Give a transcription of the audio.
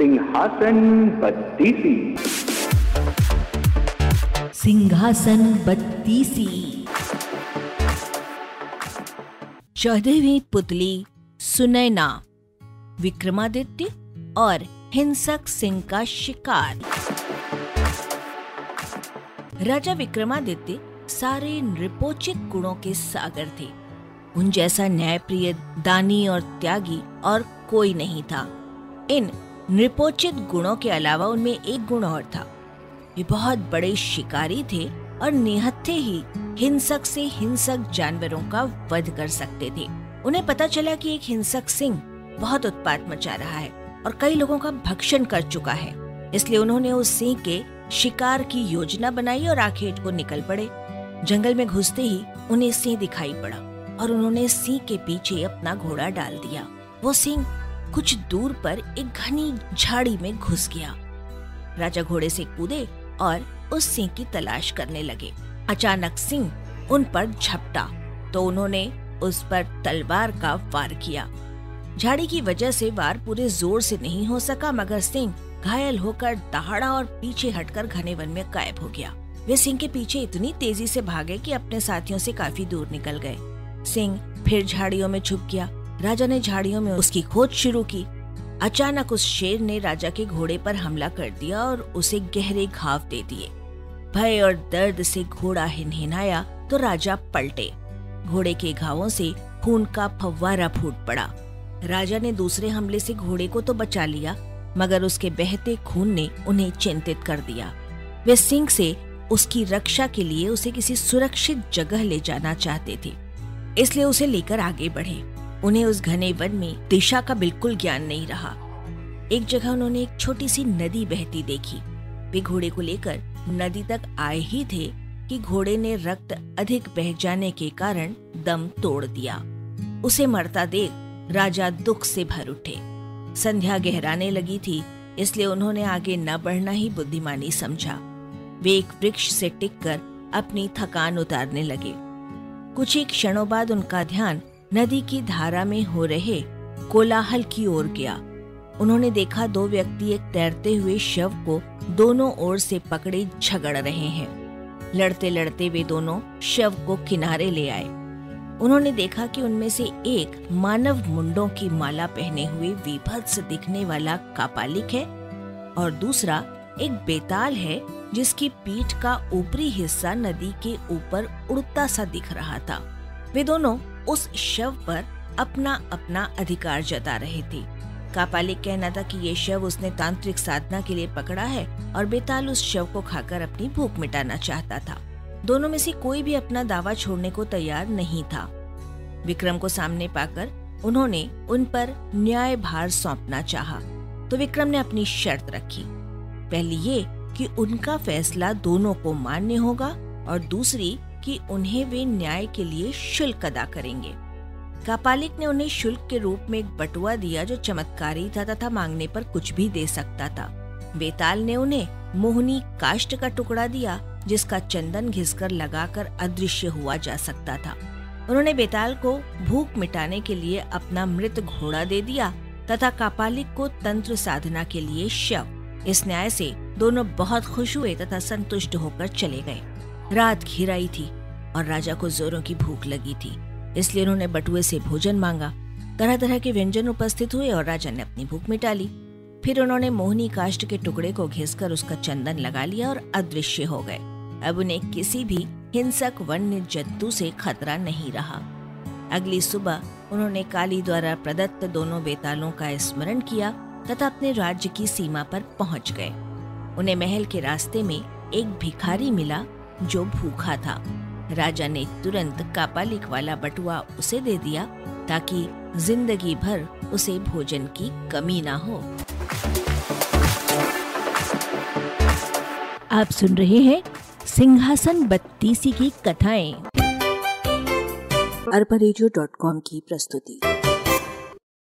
सिंहासन बत्तीसी। सिंहासन बत्तीसी। चौदहवीं पुतली सुनैना, विक्रमादित्य और हिंसक सिंह का शिकार। राजा विक्रमादित्य सारे नृपोचित गुणों के सागर थे। उन जैसा न्यायप्रिय दानी और त्यागी और कोई नहीं था। इन नृपोचित गुणों के अलावा उनमें एक गुण और था। वे बहुत बड़े शिकारी थे और निहत्थे ही हिंसक से हिंसक जानवरों का वध कर सकते थे। उन्हें पता चला कि एक हिंसक सिंह बहुत उत्पात मचा रहा है और कई लोगों का भक्षण कर चुका है। इसलिए उन्होंने उस सिंह के शिकार की योजना बनाई और आखेट को निकल पड़े। जंगल में घुसते ही उन्हें सिंह दिखाई पड़ा और उन्होंने सिंह के पीछे अपना घोड़ा डाल दिया। वो सिंह कुछ दूर पर एक घनी झाड़ी में घुस गया। राजा घोड़े से कूदे और उस सिंह की तलाश करने लगे। अचानक सिंह उन पर झपटा तो उन्होंने उस पर तलवार का वार किया। झाड़ी की वजह से वार पूरे ज़ोर से नहीं हो सका, मगर सिंह घायल होकर दहाड़ा और पीछे हटकर घने वन में गायब हो गया। वे सिंह के पीछे इतनी तेज़ी से भागे कि अपने साथियों से काफ़ी दूर निकल गए। सिंह फिर झाड़ियों में छुप गया। राजा ने झाड़ियों में उसकी खोज शुरू की। अचानक उस शेर ने राजा के घोड़े पर हमला कर दिया और उसे गहरे घाव दे दिए। भय और दर्द से घोड़ा हिनहिनाया तो राजा पलटे। घोड़े के घावों से खून का फव्वारा फूट पड़ा। राजा ने दूसरे हमले से घोड़े को तो बचा लिया, मगर उसके बहते खून ने उन्हें चिंतित कर दिया। वे सिंह से उसकी रक्षा के लिए उसे किसी सुरक्षित जगह ले जाना चाहते थे, इसलिए उसे लेकर आगे बढ़े। उन्हें उस घने वन में दिशा का बिल्कुल ज्ञान नहीं रहा। एक जगह उन्होंने एक छोटी सी नदी बहती देखी। वे घोड़े को लेकर नदी तक आए ही थे कि घोड़े ने रक्त अधिक बह जाने के कारण दम तोड़ दिया। उसे मरता देख राजा दुख से भर उठे। संध्या गहराने लगी थी, इसलिए उन्होंने आगे न बढ़ना ही बुद्धिमानी समझा। वे एक वृक्ष से टिककर अपनी थकान उतारने लगे। कुछ ही क्षणों बाद उनका ध्यान नदी की धारा में हो रहे कोलाहल की ओर गया। उन्होंने देखा दो व्यक्ति एक तैरते हुए शव को दोनों ओर से पकड़े झगड़ रहे हैं। लड़ते लड़ते वे दोनों शव को किनारे ले आए। उन्होंने देखा कि उनमें से एक मानव मुंडों की माला पहने हुए विभत्स दिखने वाला कापालिक है और दूसरा एक बेताल है जिसकी पीठ का ऊपरी हिस्सा नदी के ऊपर उड़ता सा दिख रहा था। वे दोनों उस शव पर अपना अपना अधिकार जता रहे थे। कापालिक कहना था कि ये शव उसने तांत्रिक साधना के लिए पकड़ा है और बेताल उस शव को खाकर अपनी भूख मिटाना चाहता था। दोनों में से कोई भी अपना दावा छोड़ने को तैयार नहीं था। विक्रम को सामने पाकर उन्होंने उन पर न्याय भार सौंपना चाहा, तो विक्रम ने अपनी शर्त रखी। पहली ये कि उनका फैसला दोनों को मान्य होगा और दूसरी कि उन्हें वे न्याय के लिए शुल्क अदा करेंगे। कापालिक ने उन्हें शुल्क के रूप में एक बटुआ दिया जो चमत्कारी था तथा मांगने पर कुछ भी दे सकता था। बेताल ने उन्हें मोहनी काष्ट का टुकड़ा दिया, जिसका चंदन घिसकर लगाकर अदृश्य हुआ जा सकता था। उन्होंने बेताल को भूख मिटाने के लिए अपना मृत घोड़ा दे दिया तथा कापालिक को तंत्र साधना के लिए शव। इस न्याय से दोनों बहुत खुश हुए तथा संतुष्ट होकर चले गए। रात घिराई थी और राजा को जोरों की भूख लगी थी, इसलिए उन्होंने बटुए से भोजन मांगा। तरह तरह के व्यंजन उपस्थित हुए और राजा ने अपनी भूख मिटा ली फिर उन्होंने मोहनी काष्ट के टुकड़े को घिसकर उसका चंदन लगा लिया और अदृश्य हो गए। अब उन्हें किसी भी हिंसक वन्य जंतु से खतरा नहीं रहा। अगली सुबह उन्होंने काली द्वारा प्रदत्त दोनों बेतालों का स्मरण किया तथा अपने राज्य की सीमा पर पहुँच गए। उन्हें महल के रास्ते में एक भिखारी मिला जो भूखा था। राजा ने तुरंत कापालिक वाला बटुआ उसे दे दिया ताकि ज़िंदगी भर उसे भोजन की कमी ना हो। आप सुन रहे हैं सिंहासन बत्तीसी की कथाएँ। अरबरेजियो की प्रस्तुति।